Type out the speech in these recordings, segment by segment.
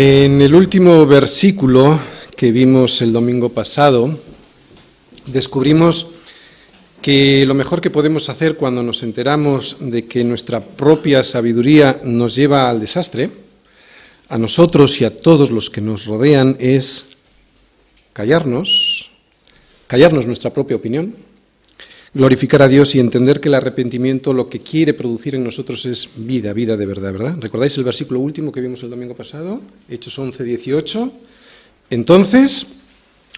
En el último versículo que vimos el domingo pasado, descubrimos que lo mejor que podemos hacer cuando nos enteramos de que nuestra propia sabiduría nos lleva al desastre, a nosotros y a todos los que nos rodean, es callarnos, callarnos nuestra propia opinión, glorificar a Dios y entender que el arrepentimiento lo que quiere producir en nosotros es vida, vida de verdad, ¿verdad? ¿Recordáis el versículo último que vimos el domingo pasado? Hechos 11, 18. Entonces,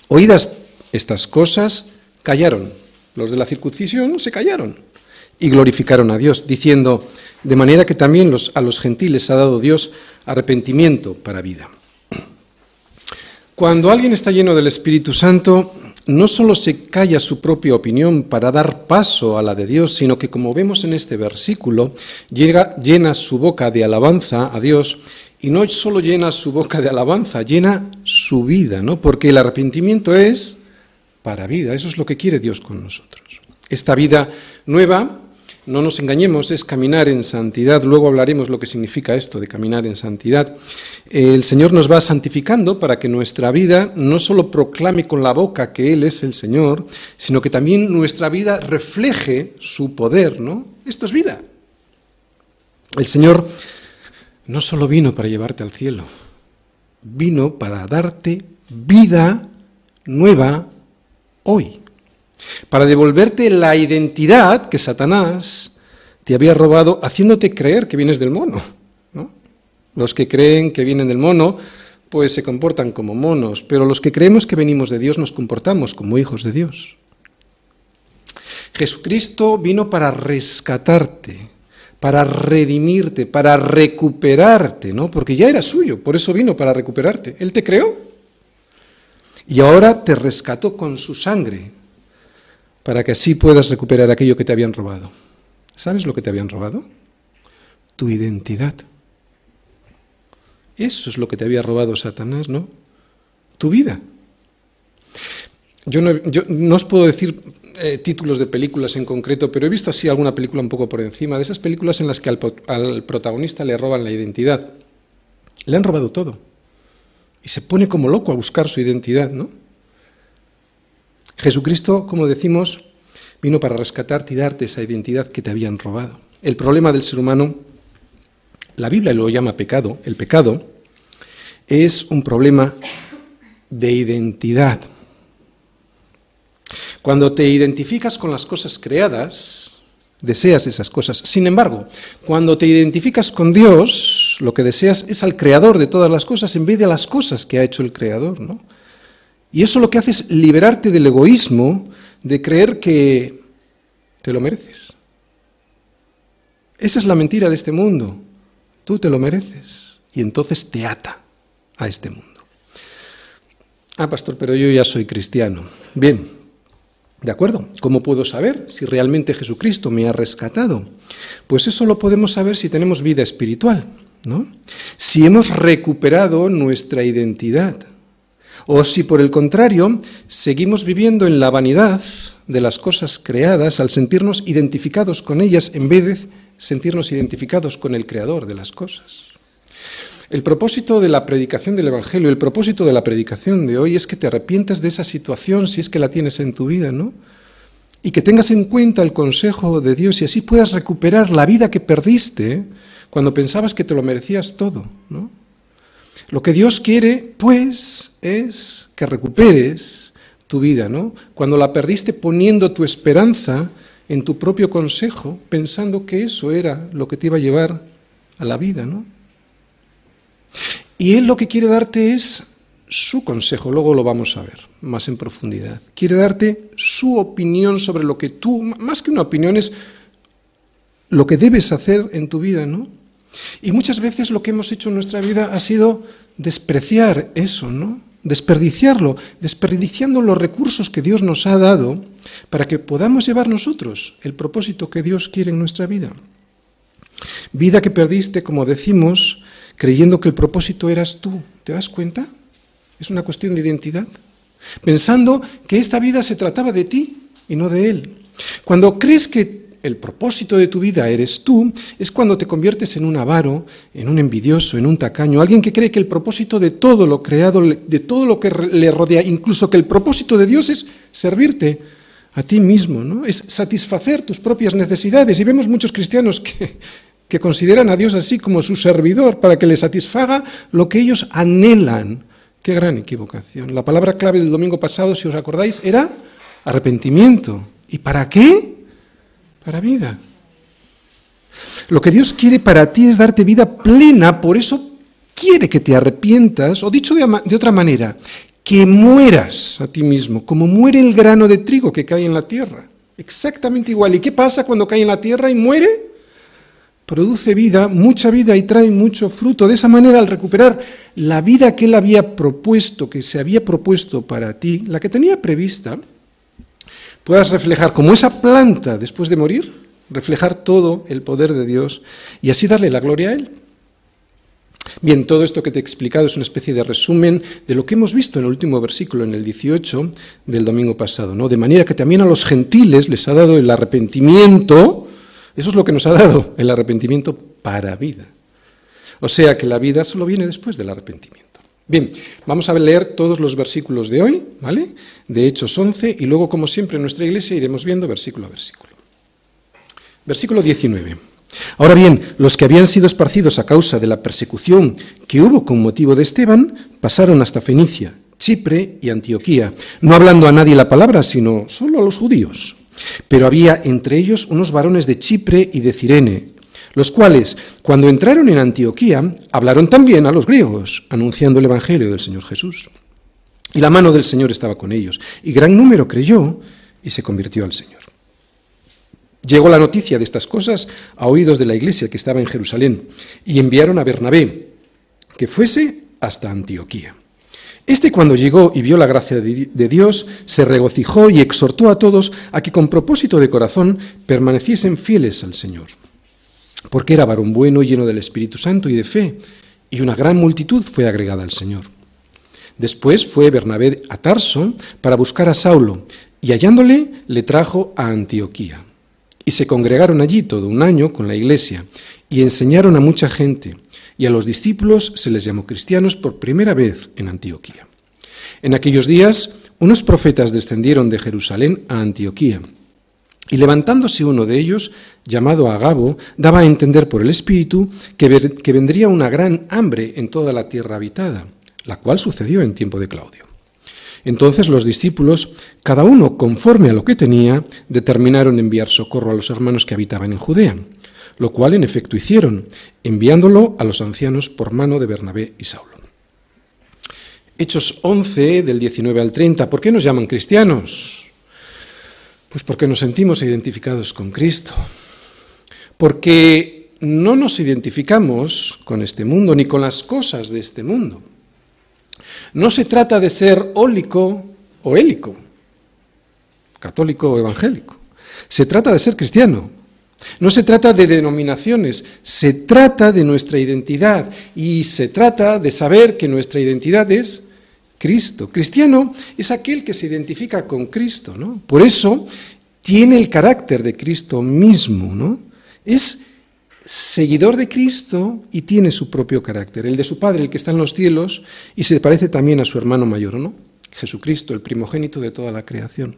oídas estas cosas, callaron. Los de la circuncisión se callaron y glorificaron a Dios, diciendo, de manera que también los, a los gentiles ha dado Dios arrepentimiento para vida. Cuando alguien está lleno del Espíritu Santo, no solo se calla su propia opinión para dar paso a la de Dios, sino que, como vemos en este versículo, llena su boca de alabanza a Dios y no solo llena su boca de alabanza, llena su vida, ¿no? Porque el arrepentimiento es para vida, eso es lo que quiere Dios con nosotros. Esta vida nueva no nos engañemos, es caminar en santidad. Luego hablaremos lo que significa esto de caminar en santidad. El Señor nos va santificando para que nuestra vida no solo proclame con la boca que Él es el Señor, sino que también nuestra vida refleje su poder, ¿no? Esto es vida. El Señor no solo vino para llevarte al cielo, vino para darte vida nueva hoy para devolverte la identidad que Satanás te había robado haciéndote creer que vienes del mono. Los que creen que vienen del mono, pues se comportan como monos, pero los que creemos que venimos de Dios nos comportamos como hijos de Dios. Jesucristo vino para rescatarte, para redimirte, para recuperarte, ¿no? Porque ya era suyo, por eso vino para recuperarte. Él te creó y ahora te rescató con su sangre, para que así puedas recuperar aquello que te habían robado. ¿Sabes lo que te habían robado? Tu identidad. Eso es lo que te había robado Satanás, ¿no? Tu vida. Yo no, os puedo decir eh, títulos de películas en concreto, pero he visto así alguna película un poco por encima, de esas películas en las que al protagonista le roban la identidad. Le han robado todo. Y se pone como loco a buscar su identidad, ¿no? Jesucristo, como decimos, vino para rescatarte y darte esa identidad que te habían robado. El problema del ser humano, la Biblia lo llama pecado, el pecado es un problema de identidad. Cuando te identificas con las cosas creadas, deseas esas cosas. Sin embargo, cuando te identificas con Dios, lo que deseas es al creador de todas las cosas en vez de a las cosas que ha hecho el creador, ¿no? Y eso lo que hace es liberarte del egoísmo de creer que te lo mereces. Esa es la mentira de este mundo. Tú te lo mereces y entonces te ata a este mundo. Ah, pastor, pero yo ya soy cristiano. Bien, ¿de acuerdo? ¿Cómo puedo saber si realmente Jesucristo me ha rescatado? Pues eso lo podemos saber si tenemos vida espiritual, ¿no? Si hemos recuperado nuestra identidad o si por el contrario seguimos viviendo en la vanidad de las cosas creadas al sentirnos identificados con ellas en vez de sentirnos identificados con el creador de las cosas. El propósito de la predicación del Evangelio, el propósito de la predicación de hoy es que te arrepientas de esa situación si es que la tienes en tu vida, ¿no? Y que tengas en cuenta el consejo de Dios y así puedas recuperar la vida que perdiste cuando pensabas que te lo merecías todo, ¿no? Lo que Dios quiere, pues, es que recuperes tu vida, ¿no? Cuando la perdiste poniendo tu esperanza en tu propio consejo, pensando que eso era lo que te iba a llevar a la vida, ¿no? Y Él lo que quiere darte es su consejo, luego lo vamos a ver más en profundidad. Quiere darte su opinión sobre lo que tú, más que una opinión, es lo que debes hacer en tu vida, ¿no? Y muchas veces lo que hemos hecho en nuestra vida ha sido despreciar eso, ¿no? Desperdiciarlo, desperdiciando los recursos que Dios nos ha dado para que podamos llevar nosotros el propósito que Dios quiere en nuestra vida. Vida que perdiste, como decimos, creyendo que el propósito eras tú. ¿Te das cuenta? Es una cuestión de identidad. Pensando que esta vida se trataba de ti y no de Él. Cuando crees que el propósito de tu vida eres tú, es cuando te conviertes en un avaro, en un envidioso, en un tacaño, alguien que cree que el propósito de todo lo creado, de todo lo que le rodea, incluso que el propósito de Dios es servirte a ti mismo, ¿no? es satisfacer tus propias necesidades. Y vemos muchos cristianos que, que consideran a Dios así como su servidor para que le satisfaga lo que ellos anhelan. Qué gran equivocación. La palabra clave del domingo pasado, si os acordáis, era arrepentimiento. ¿Y para qué? Para vida. Lo que Dios quiere para ti es darte vida plena, por eso quiere que te arrepientas, o dicho de, de otra manera, que mueras a ti mismo, como muere el grano de trigo que cae en la tierra. Exactamente igual. ¿Y qué pasa cuando cae en la tierra y muere? produce vida, mucha vida y trae mucho fruto. De esa manera, al recuperar la vida que Él había propuesto, que se había propuesto para ti, la que tenía prevista, puedas reflejar como esa planta después de morir, reflejar todo el poder de Dios y así darle la gloria a Él. Bien, todo esto que te he explicado es una especie de resumen de lo que hemos visto en el último versículo, en el 18 del domingo pasado, ¿no? De manera que también a los gentiles les ha dado el arrepentimiento, eso es lo que nos ha dado el arrepentimiento para vida. O sea que la vida solo viene después del arrepentimiento. Bien, vamos a leer todos los versículos de hoy, ¿vale? De Hechos 11 y luego, como siempre, en nuestra iglesia iremos viendo versículo a versículo. Versículo 19. Ahora bien, los que habían sido esparcidos a causa de la persecución que hubo con motivo de Esteban pasaron hasta Fenicia, Chipre y Antioquía, no hablando a nadie la palabra, sino solo a los judíos. Pero había entre ellos unos varones de Chipre y de Cirene, los cuales, cuando entraron en Antioquía, hablaron también a los griegos, anunciando el Evangelio del Señor Jesús. Y la mano del Señor estaba con ellos, y gran número creyó y se convirtió al Señor. Llegó la noticia de estas cosas a oídos de la iglesia que estaba en Jerusalén, y enviaron a Bernabé, que fuese hasta Antioquía. Este cuando llegó y vio la gracia de Dios, se regocijó y exhortó a todos a que con propósito de corazón permaneciesen fieles al Señor. Porque era varón bueno, lleno del Espíritu Santo y de fe, y una gran multitud fue agregada al Señor. Después fue Bernabé a Tarso para buscar a Saulo, y hallándole le trajo a Antioquía. Y se congregaron allí todo un año con la iglesia, y enseñaron a mucha gente y a los discípulos se les llamó cristianos por primera vez en Antioquía. En aquellos días, unos profetas descendieron de Jerusalén a Antioquía, y levantándose uno de ellos, llamado Agabo, daba a entender por el Espíritu que, vendría una gran hambre en toda la tierra habitada, la cual sucedió en tiempo de Claudio. Entonces los discípulos, cada uno conforme a lo que tenía, determinaron enviar socorro a los hermanos que habitaban en Judea lo cual en efecto hicieron, enviándolo a los ancianos por mano de Bernabé y Saulo. Hechos 11, del 19 al 30, ¿por qué nos llaman cristianos? Pues porque nos sentimos identificados con Cristo, porque no nos identificamos con este mundo ni con las cosas de este mundo. No se trata de ser ólico o hélico, católico o evangélico. Se trata de ser cristiano, no se trata de denominaciones, se trata de nuestra identidad y se trata de saber que nuestra identidad es Cristo. Cristiano es aquel que se identifica con Cristo, ¿no? Por eso tiene el carácter de Cristo mismo, ¿no? Es seguidor de Cristo y tiene su propio carácter, el de su Padre, el que está en los cielos, y se parece también a su hermano mayor, ¿no? Jesucristo, el primogénito de toda la creación.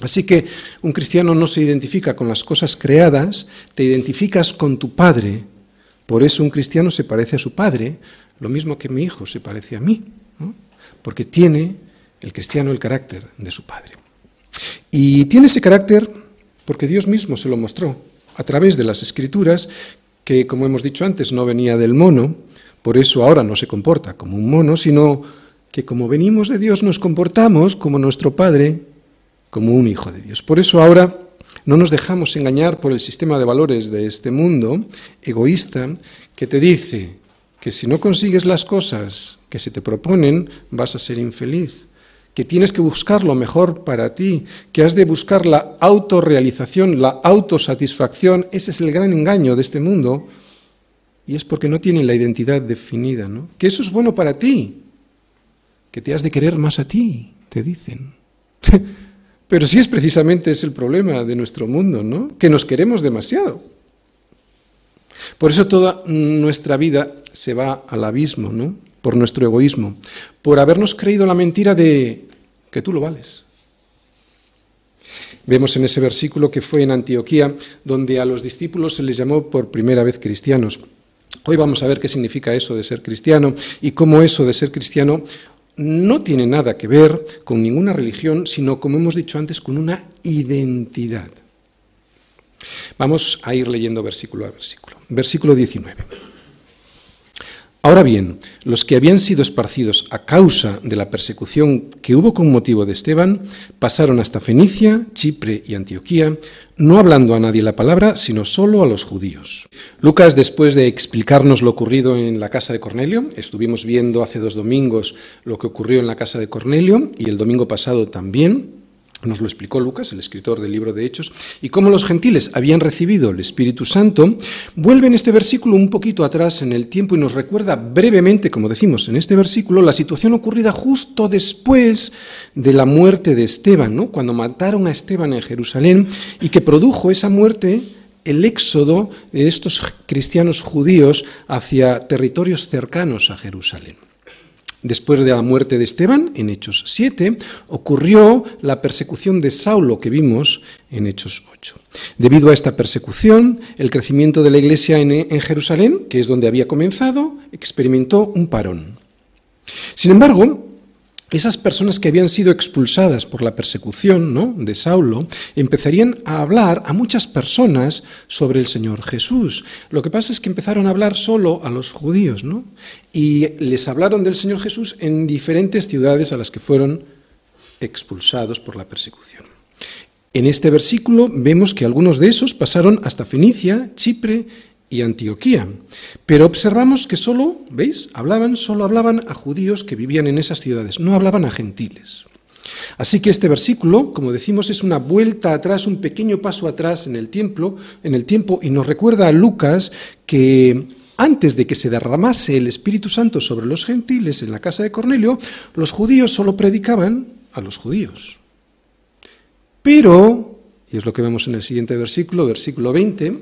Así que un cristiano no se identifica con las cosas creadas, te identificas con tu Padre. Por eso un cristiano se parece a su Padre, lo mismo que mi hijo se parece a mí, porque tiene el cristiano el carácter de su Padre. Y tiene ese carácter porque Dios mismo se lo mostró a través de las escrituras, que como hemos dicho antes no venía del mono, por eso ahora no se comporta como un mono, sino que como venimos de Dios nos comportamos como nuestro Padre como un hijo de Dios. Por eso ahora no nos dejamos engañar por el sistema de valores de este mundo egoísta que te dice que si no consigues las cosas que se te proponen vas a ser infeliz, que tienes que buscar lo mejor para ti, que has de buscar la autorrealización, la autosatisfacción. Ese es el gran engaño de este mundo y es porque no tienen la identidad definida, ¿no? Que eso es bueno para ti, que te has de querer más a ti, te dicen. Pero sí es precisamente ese el problema de nuestro mundo, ¿no? Que nos queremos demasiado. Por eso toda nuestra vida se va al abismo, ¿no? Por nuestro egoísmo, por habernos creído la mentira de que tú lo vales. Vemos en ese versículo que fue en Antioquía, donde a los discípulos se les llamó por primera vez cristianos. Hoy vamos a ver qué significa eso de ser cristiano y cómo eso de ser cristiano no tiene nada que ver con ninguna religión, sino, como hemos dicho antes, con una identidad. Vamos a ir leyendo versículo a versículo. Versículo 19. Ahora bien, los que habían sido esparcidos a causa de la persecución que hubo con motivo de Esteban, pasaron hasta Fenicia, Chipre y Antioquía, no hablando a nadie la palabra, sino solo a los judíos. Lucas, después de explicarnos lo ocurrido en la casa de Cornelio, estuvimos viendo hace dos domingos lo que ocurrió en la casa de Cornelio y el domingo pasado también, nos lo explicó Lucas, el escritor del libro de Hechos, y cómo los gentiles habían recibido el Espíritu Santo, vuelve en este versículo un poquito atrás en el tiempo y nos recuerda brevemente, como decimos en este versículo, la situación ocurrida justo después de la muerte de Esteban, ¿no? cuando mataron a Esteban en Jerusalén y que produjo esa muerte el éxodo de estos cristianos judíos hacia territorios cercanos a Jerusalén. Después de la muerte de Esteban, en Hechos 7, ocurrió la persecución de Saulo que vimos en Hechos 8. Debido a esta persecución, el crecimiento de la iglesia en, Jerusalén, que es donde había comenzado, experimentó un parón. Sin embargo, esas personas que habían sido expulsadas por la persecución ¿no? de Saulo empezarían a hablar a muchas personas sobre el Señor Jesús. Lo que pasa es que empezaron a hablar solo a los judíos, ¿no? Y les hablaron del Señor Jesús en diferentes ciudades a las que fueron expulsados por la persecución. En este versículo vemos que algunos de esos pasaron hasta Fenicia, Chipre y Antioquía. Pero observamos que solo, ¿veis? Hablaban, solo hablaban a judíos que vivían en esas ciudades, no hablaban a gentiles. Así que este versículo, como decimos, es una vuelta atrás, un pequeño paso atrás en el tiempo, en el tiempo y nos recuerda a Lucas que antes de que se derramase el Espíritu Santo sobre los gentiles en la casa de Cornelio, los judíos solo predicaban a los judíos. Pero, y es lo que vemos en el siguiente versículo, versículo 20,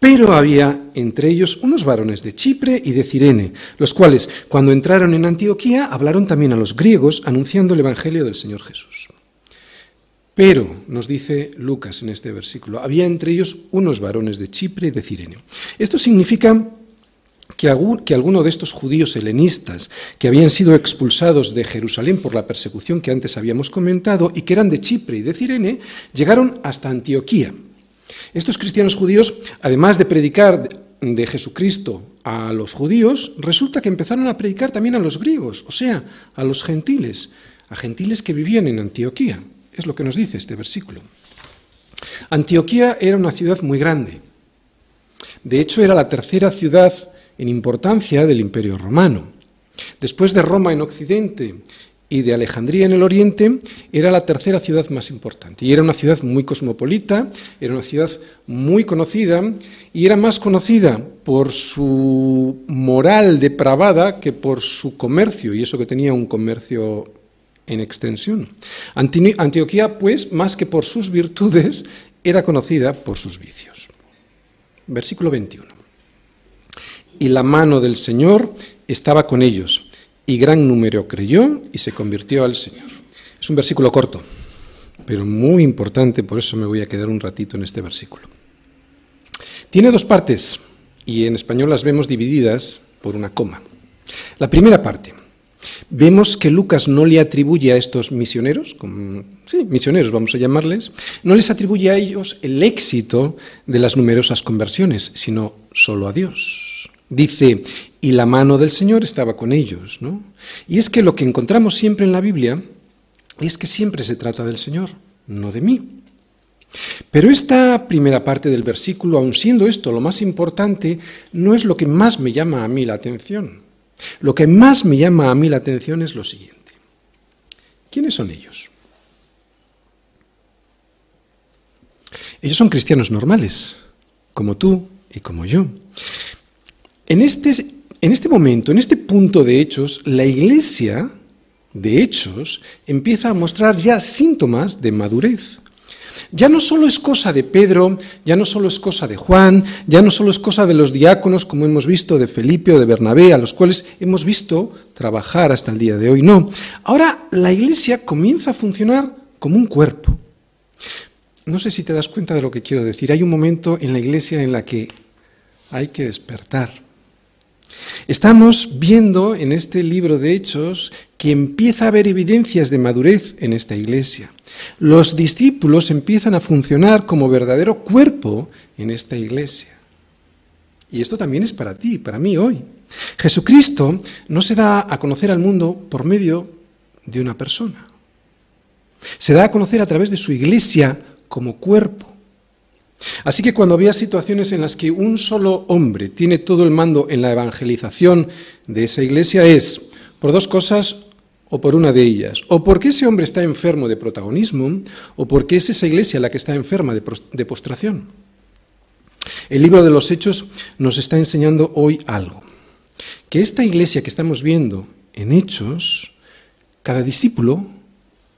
pero había entre ellos unos varones de Chipre y de Cirene, los cuales, cuando entraron en Antioquía, hablaron también a los griegos, anunciando el Evangelio del Señor Jesús. Pero, nos dice Lucas en este versículo, había entre ellos unos varones de Chipre y de Cirene. Esto significa que, alguno de estos judíos helenistas que habían sido expulsados de Jerusalén por la persecución que antes habíamos comentado y que eran de Chipre y de Cirene, llegaron hasta Antioquía estos cristianos judíos, además de predicar de Jesucristo a los judíos, resulta que empezaron a predicar también a los griegos, o sea, a los gentiles, a gentiles que vivían en Antioquía. Es lo que nos dice este versículo. Antioquía era una ciudad muy grande. De hecho, era la tercera ciudad en importancia del Imperio Romano. Después de Roma en Occidente y de Alejandría en el oriente era la tercera ciudad más importante. Y era una ciudad muy cosmopolita, era una ciudad muy conocida y era más conocida por su moral depravada que por su comercio, y eso que tenía un comercio en extensión. Antioquía, pues, más que por sus virtudes, era conocida por sus vicios. Versículo 21. Y la mano del Señor estaba con ellos y gran número creyó y se convirtió al Señor. Es un versículo corto, pero muy importante, por eso me voy a quedar un ratito en este versículo. Tiene dos partes y en español las vemos divididas por una coma. La primera parte, vemos que Lucas no le atribuye a estos misioneros, sí, misioneros vamos a llamarles, no les atribuye a ellos el éxito de las numerosas conversiones, sino solo a Dios. Dice, y la mano del Señor estaba con ellos. ¿no? Y es que lo que encontramos siempre en la Biblia es que siempre se trata del Señor, no de mí. Pero esta primera parte del versículo, aun siendo esto lo más importante, no es lo que más me llama a mí la atención. Lo que más me llama a mí la atención es lo siguiente. ¿Quiénes son ellos? Ellos son cristianos normales, como tú y como yo. En este, en este momento, en este punto de hechos, la iglesia de Hechos, empieza a mostrar ya síntomas de madurez. Ya no solo es cosa de Pedro, ya no solo es cosa de Juan, ya no solo es cosa de los diáconos, como hemos visto, de Felipe o de Bernabé, a los cuales hemos visto trabajar hasta el día de hoy. No, ahora la iglesia comienza a funcionar como un cuerpo. No sé si te das cuenta de lo que quiero decir. Hay un momento en la iglesia en la que hay que despertar. Estamos viendo en este libro de Hechos que empieza a haber evidencias de madurez en esta iglesia. Los discípulos empiezan a funcionar como verdadero cuerpo en esta iglesia. Y esto también es para ti, para mí hoy. Jesucristo no se da a conocer al mundo por medio de una persona. Se da a conocer a través de su iglesia como cuerpo. Así que cuando había situaciones en las que un solo hombre tiene todo el mando en la evangelización de esa iglesia es por dos cosas o por una de ellas, o porque ese hombre está enfermo de protagonismo, o porque es esa iglesia la que está enferma de postración. El libro de los Hechos nos está enseñando hoy algo, que esta iglesia que estamos viendo en Hechos, cada discípulo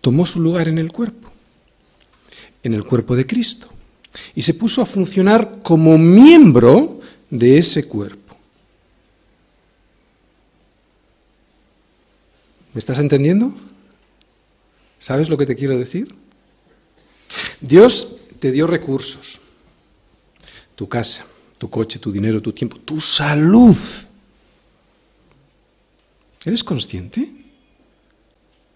tomó su lugar en el cuerpo, en el cuerpo de Cristo y se puso a funcionar como miembro de ese cuerpo. ¿Me estás entendiendo? ¿Sabes lo que te quiero decir? Dios te dio recursos, tu casa, tu coche, tu dinero, tu tiempo, tu salud. ¿Eres consciente?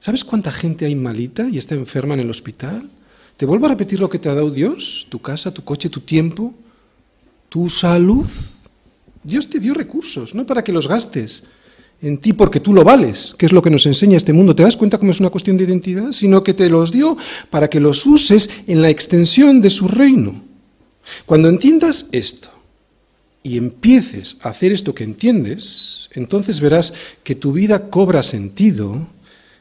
¿Sabes cuánta gente hay malita y está enferma en el hospital? Te vuelvo a repetir lo que te ha dado Dios, tu casa, tu coche, tu tiempo, tu salud. Dios te dio recursos, no para que los gastes en ti porque tú lo vales, que es lo que nos enseña este mundo. ¿Te das cuenta cómo es una cuestión de identidad? Sino que te los dio para que los uses en la extensión de su reino. Cuando entiendas esto y empieces a hacer esto que entiendes, entonces verás que tu vida cobra sentido,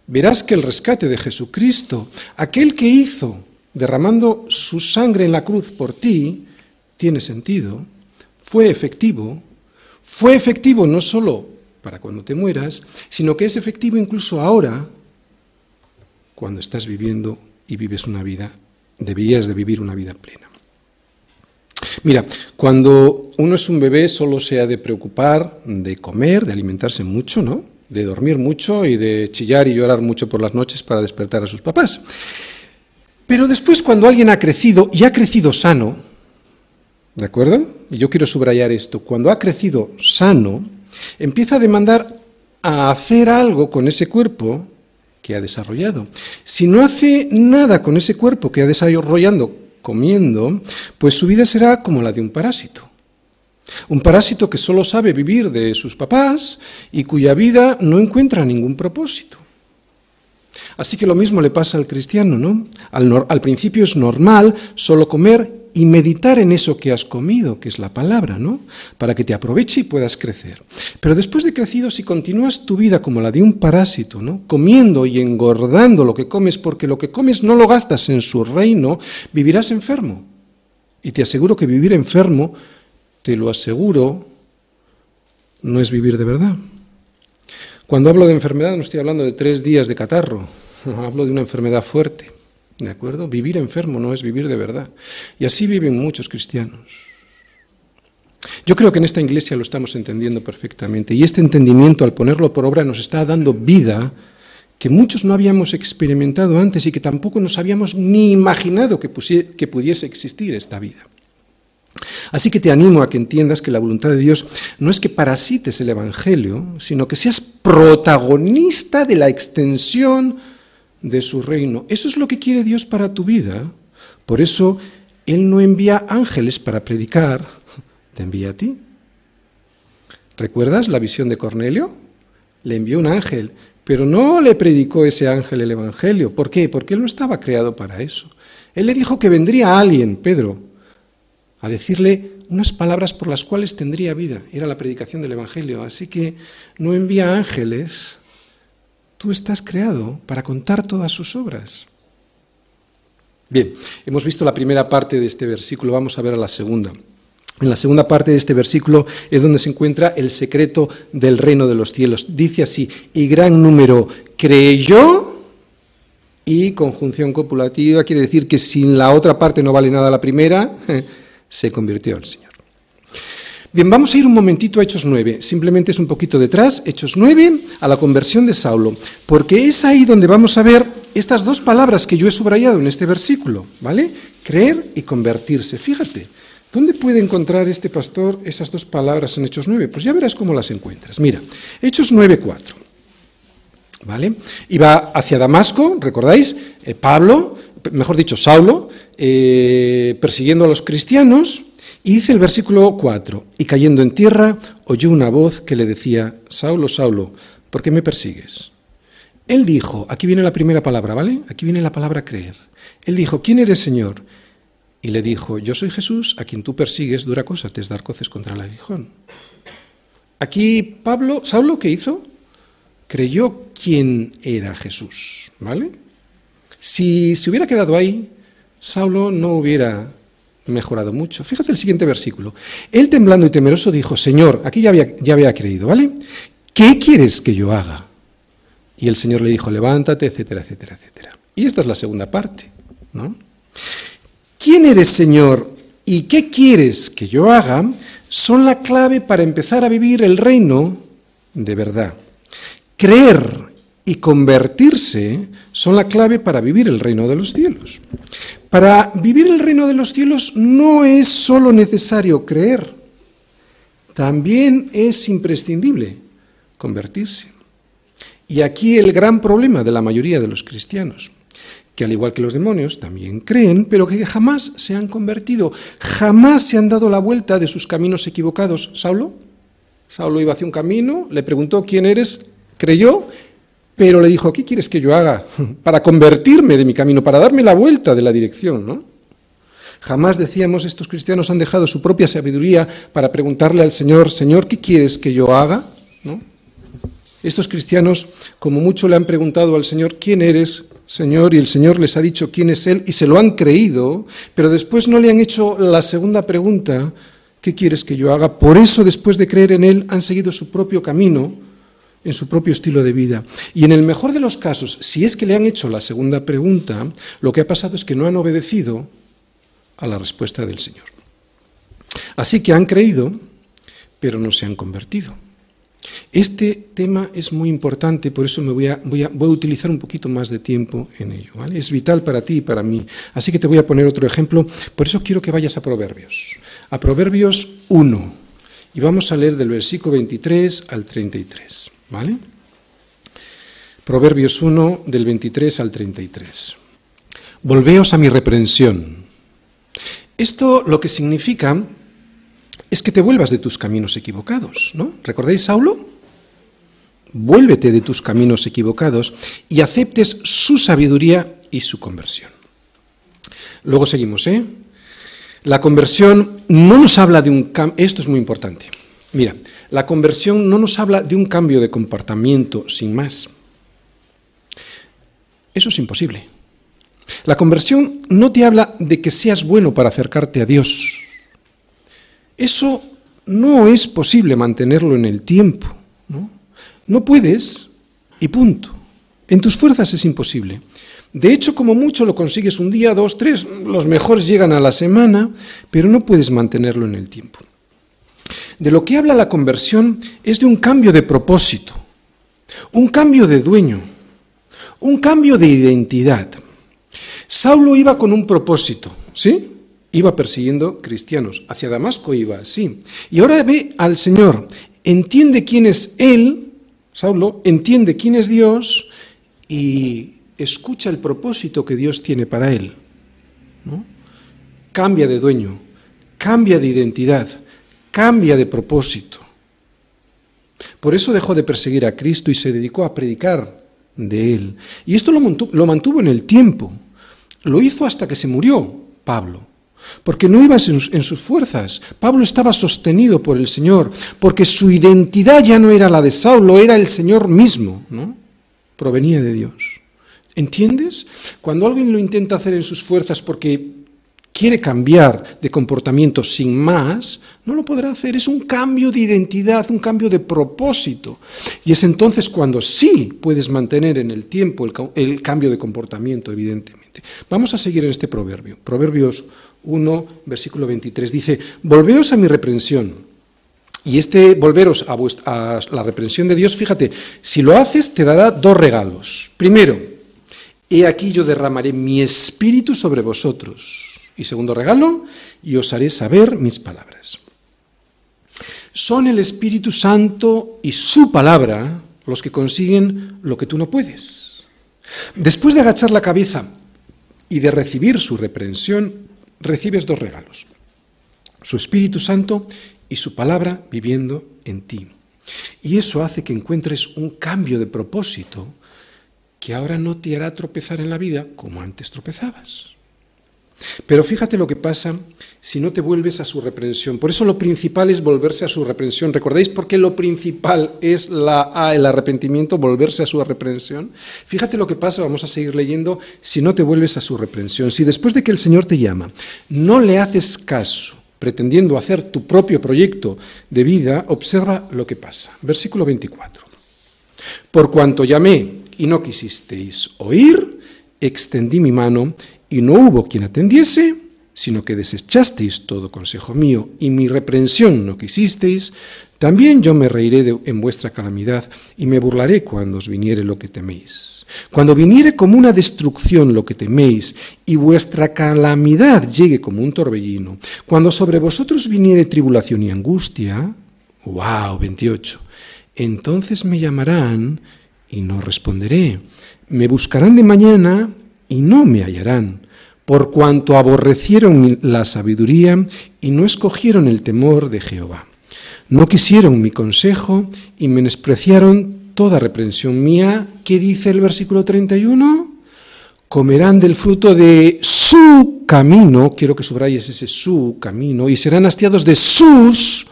verás que el rescate de Jesucristo, aquel que hizo derramando su sangre en la cruz por ti, tiene sentido, fue efectivo, fue efectivo no solo para cuando te mueras, sino que es efectivo incluso ahora, cuando estás viviendo y vives una vida, deberías de vivir una vida plena. Mira, cuando uno es un bebé solo se ha de preocupar de comer, de alimentarse mucho, ¿no? De dormir mucho y de chillar y llorar mucho por las noches para despertar a sus papás. Pero después cuando alguien ha crecido y ha crecido sano, ¿de acuerdo? Yo quiero subrayar esto, cuando ha crecido sano, empieza a demandar a hacer algo con ese cuerpo que ha desarrollado. Si no hace nada con ese cuerpo que ha desarrollado comiendo, pues su vida será como la de un parásito. Un parásito que solo sabe vivir de sus papás y cuya vida no encuentra ningún propósito. Así que lo mismo le pasa al cristiano, ¿no? Al, principio es normal solo comer y meditar en eso que has comido, que es la palabra, ¿no? Para que te aproveche y puedas crecer. Pero después de crecido, si continúas tu vida como la de un parásito, ¿no? Comiendo y engordando lo que comes, porque lo que comes no lo gastas en su reino, vivirás enfermo. Y te aseguro que vivir enfermo, te lo aseguro, no es vivir de verdad. Cuando hablo de enfermedad no estoy hablando de tres días de catarro, hablo de una enfermedad fuerte. ¿De acuerdo? Vivir enfermo no es vivir de verdad. Y así viven muchos cristianos. Yo creo que en esta iglesia lo estamos entendiendo perfectamente y este entendimiento al ponerlo por obra nos está dando vida que muchos no habíamos experimentado antes y que tampoco nos habíamos ni imaginado que, que pudiese existir esta vida. Así que te animo a que entiendas que la voluntad de Dios no es que parasites el Evangelio, sino que seas protagonista de la extensión de su reino. Eso es lo que quiere Dios para tu vida. Por eso Él no envía ángeles para predicar, te envía a ti. ¿Recuerdas la visión de Cornelio? Le envió un ángel, pero no le predicó ese ángel el Evangelio. ¿Por qué? Porque él no estaba creado para eso. Él le dijo que vendría alguien, Pedro, a decirle unas palabras por las cuales tendría vida. Era la predicación del Evangelio. Así que no envía ángeles. Tú estás creado para contar todas sus obras. Bien, hemos visto la primera parte de este versículo, vamos a ver a la segunda. En la segunda parte de este versículo es donde se encuentra el secreto del reino de los cielos. Dice así, y gran número creyó y conjunción copulativa quiere decir que sin la otra parte no vale nada la primera, se convirtió al Señor. Bien, vamos a ir un momentito a Hechos 9, simplemente es un poquito detrás, Hechos 9, a la conversión de Saulo, porque es ahí donde vamos a ver estas dos palabras que yo he subrayado en este versículo, ¿vale? Creer y convertirse. Fíjate, ¿Dónde puede encontrar este pastor esas dos palabras en Hechos 9? Pues ya verás cómo las encuentras. Mira, Hechos 9, 4. ¿Vale? Iba hacia Damasco, ¿recordáis? Eh, Pablo, mejor dicho, Saulo, eh, persiguiendo a los cristianos, y dice el versículo 4, y cayendo en tierra, oyó una voz que le decía, Saulo, Saulo, ¿por qué me persigues? Él dijo, aquí viene la primera palabra, ¿vale? Aquí viene la palabra creer. Él dijo, ¿quién eres, Señor? y le dijo, yo soy Jesús, a quien tú persigues, dura cosa te es dar coces contra el aguijón. Aquí Pablo, ¿Saulo qué hizo? Creyó quién era Jesús, ¿vale? Si se hubiera quedado ahí, Saulo no hubiera mejorado mucho. Fíjate el siguiente versículo. Él temblando y temeroso dijo, Señor, aquí ya había, creído, ¿vale? ¿Qué quieres que yo haga? Y el Señor le dijo, levántate, etcétera, etcétera, etcétera. Y esta es la segunda parte, ¿no? ¿Quién eres, Señor? ¿Y qué quieres que yo haga? son la clave para empezar a vivir el reino de verdad. Creer y convertirse son la clave para vivir el reino de los cielos. Para vivir el reino de los cielos no es solo necesario creer, también es imprescindible convertirse. Y aquí el gran problema de la mayoría de los cristianos que al igual que los demonios también creen, pero que jamás se han convertido, jamás se han dado la vuelta de sus caminos equivocados. ¿Saulo? Saulo iba hacia un camino, le preguntó quién eres, creyó, pero le dijo, ¿qué quieres que yo haga para convertirme de mi camino, para darme la vuelta de la dirección? ¿no? Jamás decíamos, estos cristianos han dejado su propia sabiduría para preguntarle al Señor, Señor, ¿qué quieres que yo haga? ¿No? Estos cristianos, como mucho le han preguntado al Señor, ¿quién eres? Señor, y el Señor les ha dicho quién es Él, y se lo han creído, pero después no le han hecho la segunda pregunta, ¿qué quieres que yo haga? Por eso, después de creer en Él, han seguido su propio camino, en su propio estilo de vida. Y en el mejor de los casos, si es que le han hecho la segunda pregunta, lo que ha pasado es que no han obedecido a la respuesta del Señor. Así que han creído, pero no se han convertido. Este tema es muy importante, por eso me voy a, voy a, utilizar un poquito más de tiempo en ello. Es vital para ti y para mí. Así que te voy a poner otro ejemplo. Por eso quiero que vayas a Proverbios. A Proverbios 1. Y vamos a leer del versículo 23 al 33. ¿Vale? Proverbios 1 del 23 al 33. Volveos a mi reprensión. Esto lo que significa es que te vuelvas de tus caminos equivocados, ¿no? ¿Recordáis Saulo? Vuélvete de tus caminos equivocados y aceptes su sabiduría y su conversión. Luego seguimos, ¿eh? La conversión no nos habla de un cambio, esto es muy importante. Mira, la conversión no nos habla de un cambio de comportamiento sin más. Eso es imposible. La conversión no te habla de que seas bueno para acercarte a Dios. Eso no es posible mantenerlo en el tiempo. ¿no? no puedes y punto. En tus fuerzas es imposible. De hecho, como mucho lo consigues un día, dos, tres, los mejores llegan a la semana, pero no puedes mantenerlo en el tiempo. De lo que habla la conversión es de un cambio de propósito, un cambio de dueño, un cambio de identidad. Saulo iba con un propósito, ¿sí? iba persiguiendo cristianos. Hacia Damasco iba así. Y ahora ve al Señor, entiende quién es Él, Saulo, entiende quién es Dios y escucha el propósito que Dios tiene para él. Cambia de dueño, cambia de identidad, cambia de propósito. Por eso dejó de perseguir a Cristo y se dedicó a predicar de Él. Y esto lo mantuvo, lo mantuvo en el tiempo. Lo hizo hasta que se murió Pablo porque no iba en sus fuerzas. Pablo estaba sostenido por el Señor, porque su identidad ya no era la de Saulo, era el Señor mismo, ¿no? Provenía de Dios. ¿Entiendes? Cuando alguien lo intenta hacer en sus fuerzas porque quiere cambiar de comportamiento sin más, no lo podrá hacer. Es un cambio de identidad, un cambio de propósito. Y es entonces cuando sí puedes mantener en el tiempo el, cambio de comportamiento, evidentemente. Vamos a seguir en este proverbio. Proverbios 1, versículo 23. Dice, volveos a mi reprensión. Y este volveros a, la reprensión de Dios, fíjate, si lo haces te dará dos regalos. Primero, he aquí yo derramaré mi espíritu sobre vosotros y segundo regalo, y os haré saber mis palabras. Son el Espíritu Santo y su palabra los que consiguen lo que tú no puedes. Después de agachar la cabeza y de recibir su reprensión, recibes dos regalos. Su Espíritu Santo y su palabra viviendo en ti. Y eso hace que encuentres un cambio de propósito que ahora no te hará tropezar en la vida como antes tropezabas. Pero fíjate lo que pasa si no te vuelves a su reprensión. Por eso lo principal es volverse a su reprensión. ¿Recordáis por qué lo principal es la, el arrepentimiento, volverse a su reprensión? Fíjate lo que pasa, vamos a seguir leyendo, si no te vuelves a su reprensión. Si después de que el Señor te llama, no le haces caso, pretendiendo hacer tu propio proyecto de vida, observa lo que pasa. Versículo 24. Por cuanto llamé y no quisisteis oír, extendí mi mano y no hubo quien atendiese, sino que desechasteis todo consejo mío y mi reprensión no quisisteis, también yo me reiré en vuestra calamidad y me burlaré cuando os viniere lo que teméis. Cuando viniere como una destrucción lo que teméis y vuestra calamidad llegue como un torbellino, cuando sobre vosotros viniere tribulación y angustia, wow, 28, entonces me llamarán y no responderé. Me buscarán de mañana y no me hallarán, por cuanto aborrecieron la sabiduría y no escogieron el temor de Jehová. No quisieron mi consejo y menospreciaron toda reprensión mía. ¿Qué dice el versículo 31? Comerán del fruto de su camino, quiero que subrayes ese su camino, y serán hastiados de sus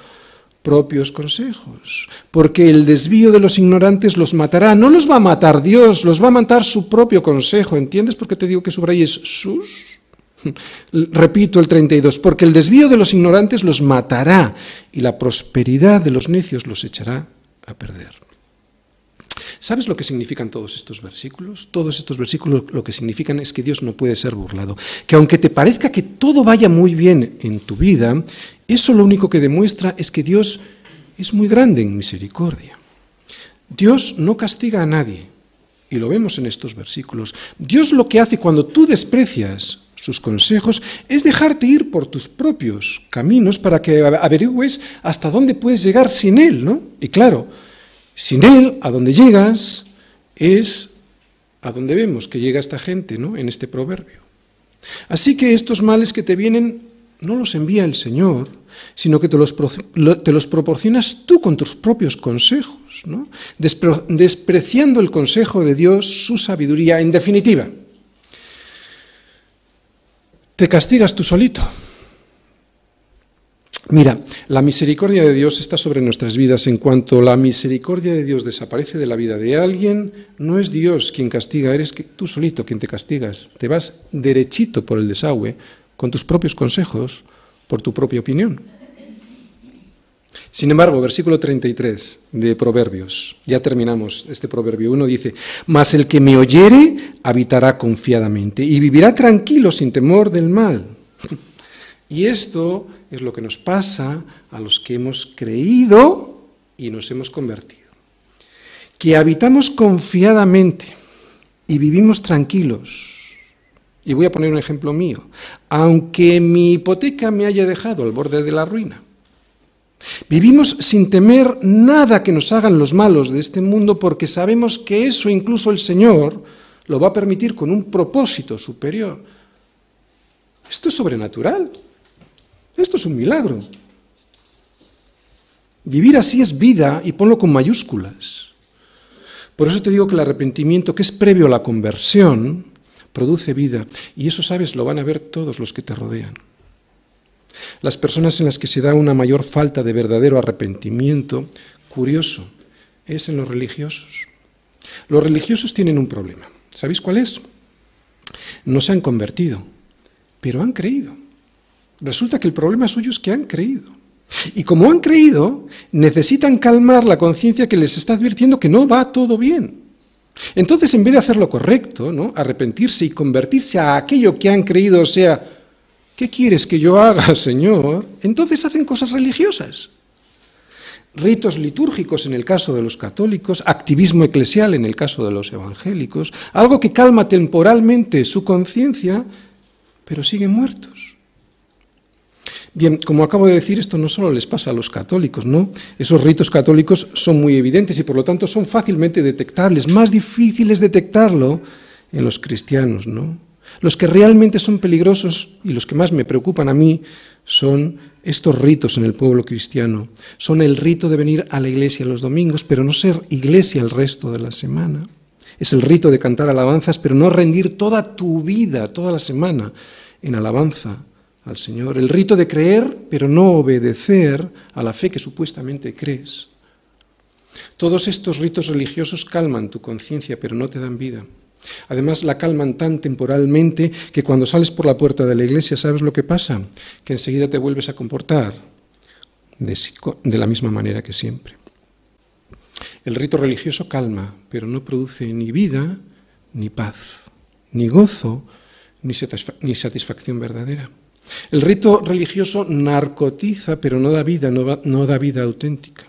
propios consejos, porque el desvío de los ignorantes los matará. No los va a matar Dios, los va a matar su propio consejo. ¿Entiendes por qué te digo que subrayes sus? Repito el 32, porque el desvío de los ignorantes los matará y la prosperidad de los necios los echará a perder. ¿Sabes lo que significan todos estos versículos? Todos estos versículos lo que significan es que Dios no puede ser burlado. Que aunque te parezca que todo vaya muy bien en tu vida, eso lo único que demuestra es que Dios es muy grande en misericordia. Dios no castiga a nadie, y lo vemos en estos versículos. Dios lo que hace cuando tú desprecias sus consejos es dejarte ir por tus propios caminos para que averigües hasta dónde puedes llegar sin Él, ¿no? Y claro, sin Él, a donde llegas es a donde vemos que llega esta gente, ¿no? En este proverbio. Así que estos males que te vienen no los envía el Señor, sino que te los, te los proporcionas tú con tus propios consejos, ¿no? despreciando el consejo de Dios, su sabiduría, en definitiva. Te castigas tú solito. Mira, la misericordia de Dios está sobre nuestras vidas. En cuanto la misericordia de Dios desaparece de la vida de alguien, no es Dios quien castiga, eres tú solito quien te castigas. Te vas derechito por el desagüe, con tus propios consejos, por tu propia opinión. Sin embargo, versículo 33 de Proverbios, ya terminamos este proverbio, uno dice, mas el que me oyere habitará confiadamente y vivirá tranquilo sin temor del mal. Y esto es lo que nos pasa a los que hemos creído y nos hemos convertido. Que habitamos confiadamente y vivimos tranquilos. Y voy a poner un ejemplo mío. Aunque mi hipoteca me haya dejado al borde de la ruina. Vivimos sin temer nada que nos hagan los malos de este mundo porque sabemos que eso incluso el Señor lo va a permitir con un propósito superior. Esto es sobrenatural. Esto es un milagro. Vivir así es vida y ponlo con mayúsculas. Por eso te digo que el arrepentimiento, que es previo a la conversión, produce vida. Y eso, sabes, lo van a ver todos los que te rodean. Las personas en las que se da una mayor falta de verdadero arrepentimiento, curioso, es en los religiosos. Los religiosos tienen un problema. ¿Sabéis cuál es? No se han convertido, pero han creído. Resulta que el problema suyo es que han creído. Y como han creído, necesitan calmar la conciencia que les está advirtiendo que no va todo bien. Entonces, en vez de hacer lo correcto, ¿no? arrepentirse y convertirse a aquello que han creído, o sea, ¿qué quieres que yo haga, Señor? Entonces hacen cosas religiosas. Ritos litúrgicos en el caso de los católicos, activismo eclesial en el caso de los evangélicos, algo que calma temporalmente su conciencia, pero siguen muertos. Bien, como acabo de decir, esto no solo les pasa a los católicos, ¿no? Esos ritos católicos son muy evidentes y por lo tanto son fácilmente detectables, más difíciles detectarlo en los cristianos, ¿no? Los que realmente son peligrosos y los que más me preocupan a mí son estos ritos en el pueblo cristiano. Son el rito de venir a la iglesia los domingos, pero no ser iglesia el resto de la semana. Es el rito de cantar alabanzas, pero no rendir toda tu vida, toda la semana, en alabanza al Señor, el rito de creer, pero no obedecer a la fe que supuestamente crees. Todos estos ritos religiosos calman tu conciencia, pero no te dan vida. Además, la calman tan temporalmente que cuando sales por la puerta de la iglesia, ¿sabes lo que pasa? Que enseguida te vuelves a comportar de, la misma manera que siempre. El rito religioso calma, pero no produce ni vida, ni paz, ni gozo, ni satisfacción verdadera. El rito religioso narcotiza, pero no da vida, no, da vida auténtica.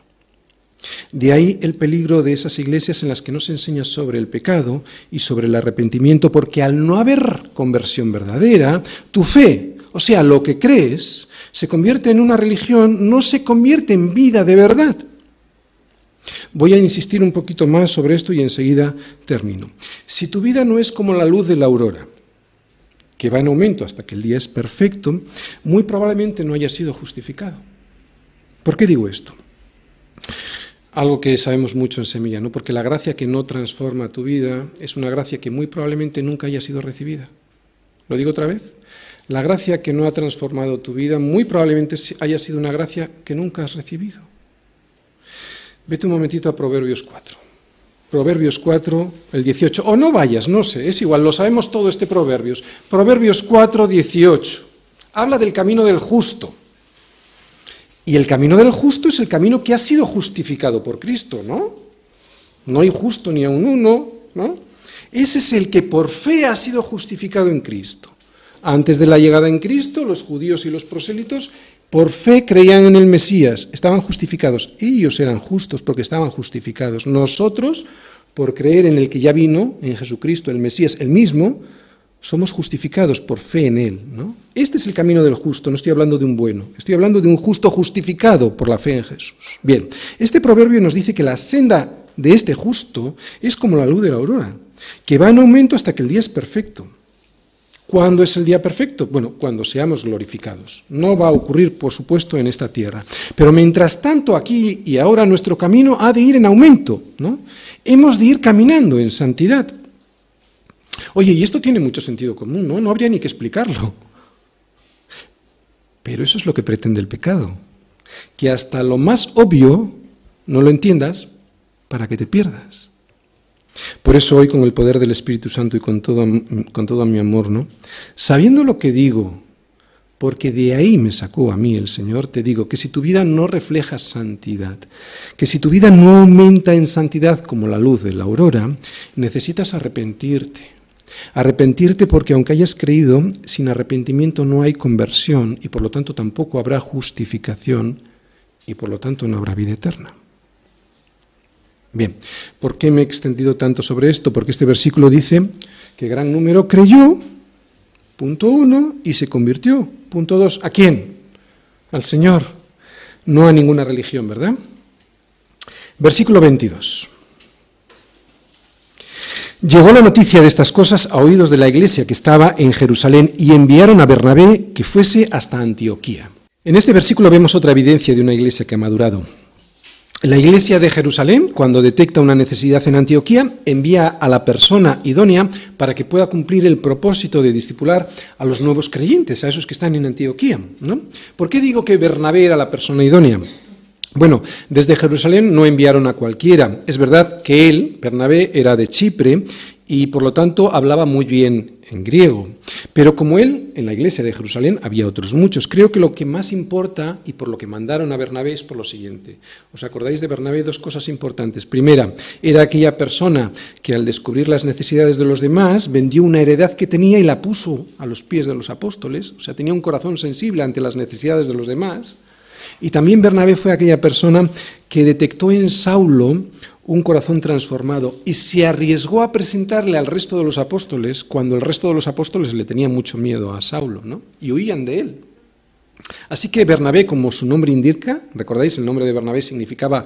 De ahí el peligro de esas iglesias en las que no se enseña sobre el pecado y sobre el arrepentimiento, porque al no haber conversión verdadera, tu fe, o sea, lo que crees, se convierte en una religión, no se convierte en vida de verdad. Voy a insistir un poquito más sobre esto y enseguida termino. Si tu vida no es como la luz de la aurora, que va en aumento hasta que el día es perfecto, muy probablemente no haya sido justificado. ¿Por qué digo esto? Algo que sabemos mucho en Semilla, ¿no? Porque la gracia que no transforma tu vida es una gracia que muy probablemente nunca haya sido recibida. ¿Lo digo otra vez? La gracia que no ha transformado tu vida muy probablemente haya sido una gracia que nunca has recibido. Vete un momentito a Proverbios 4. Proverbios 4, el 18. O no vayas, no sé, es igual, lo sabemos todo este Proverbios. Proverbios 4, 18. Habla del camino del justo. Y el camino del justo es el camino que ha sido justificado por Cristo, ¿no? No hay justo ni a un uno, ¿no? Ese es el que por fe ha sido justificado en Cristo. Antes de la llegada en Cristo, los judíos y los prosélitos por fe creían en el Mesías, estaban justificados. Ellos eran justos porque estaban justificados. Nosotros, por creer en el que ya vino, en Jesucristo, el Mesías, el mismo, somos justificados por fe en Él. ¿no? Este es el camino del justo, no estoy hablando de un bueno, estoy hablando de un justo justificado por la fe en Jesús. Bien, este proverbio nos dice que la senda de este justo es como la luz de la aurora, que va en aumento hasta que el día es perfecto. ¿Cuándo es el día perfecto? Bueno, cuando seamos glorificados. No va a ocurrir, por supuesto, en esta tierra. Pero mientras tanto, aquí y ahora nuestro camino ha de ir en aumento, ¿no? Hemos de ir caminando en santidad. Oye, y esto tiene mucho sentido común, ¿no? No habría ni que explicarlo. Pero eso es lo que pretende el pecado. Que hasta lo más obvio no lo entiendas para que te pierdas. Por eso hoy con el poder del Espíritu Santo y con todo, con todo mi amor, ¿no? Sabiendo lo que digo, porque de ahí me sacó a mí el Señor, te digo que si tu vida no refleja santidad, que si tu vida no aumenta en santidad como la luz de la aurora, necesitas arrepentirte. Arrepentirte porque aunque hayas creído, sin arrepentimiento no hay conversión y por lo tanto tampoco habrá justificación y por lo tanto no habrá vida eterna. Bien, ¿por qué me he extendido tanto sobre esto? Porque este versículo dice que gran número creyó, punto uno, y se convirtió, punto dos. ¿A quién? Al Señor, no a ninguna religión, ¿verdad? Versículo 22. Llegó la noticia de estas cosas a oídos de la iglesia que estaba en Jerusalén y enviaron a Bernabé que fuese hasta Antioquía. En este versículo vemos otra evidencia de una iglesia que ha madurado. La iglesia de Jerusalén, cuando detecta una necesidad en Antioquía, envía a la persona idónea para que pueda cumplir el propósito de discipular a los nuevos creyentes, a esos que están en Antioquía. ¿no? ¿Por qué digo que Bernabé era la persona idónea? Bueno, desde Jerusalén no enviaron a cualquiera. Es verdad que él, Bernabé, era de Chipre y por lo tanto hablaba muy bien en griego. Pero como él, en la iglesia de Jerusalén había otros muchos. Creo que lo que más importa y por lo que mandaron a Bernabé es por lo siguiente. ¿Os acordáis de Bernabé? Dos cosas importantes. Primera, era aquella persona que al descubrir las necesidades de los demás vendió una heredad que tenía y la puso a los pies de los apóstoles. O sea, tenía un corazón sensible ante las necesidades de los demás. Y también Bernabé fue aquella persona que detectó en Saulo un corazón transformado y se arriesgó a presentarle al resto de los apóstoles cuando el resto de los apóstoles le tenían mucho miedo a Saulo ¿no? y huían de él. Así que Bernabé, como su nombre indica, recordáis, el nombre de Bernabé significaba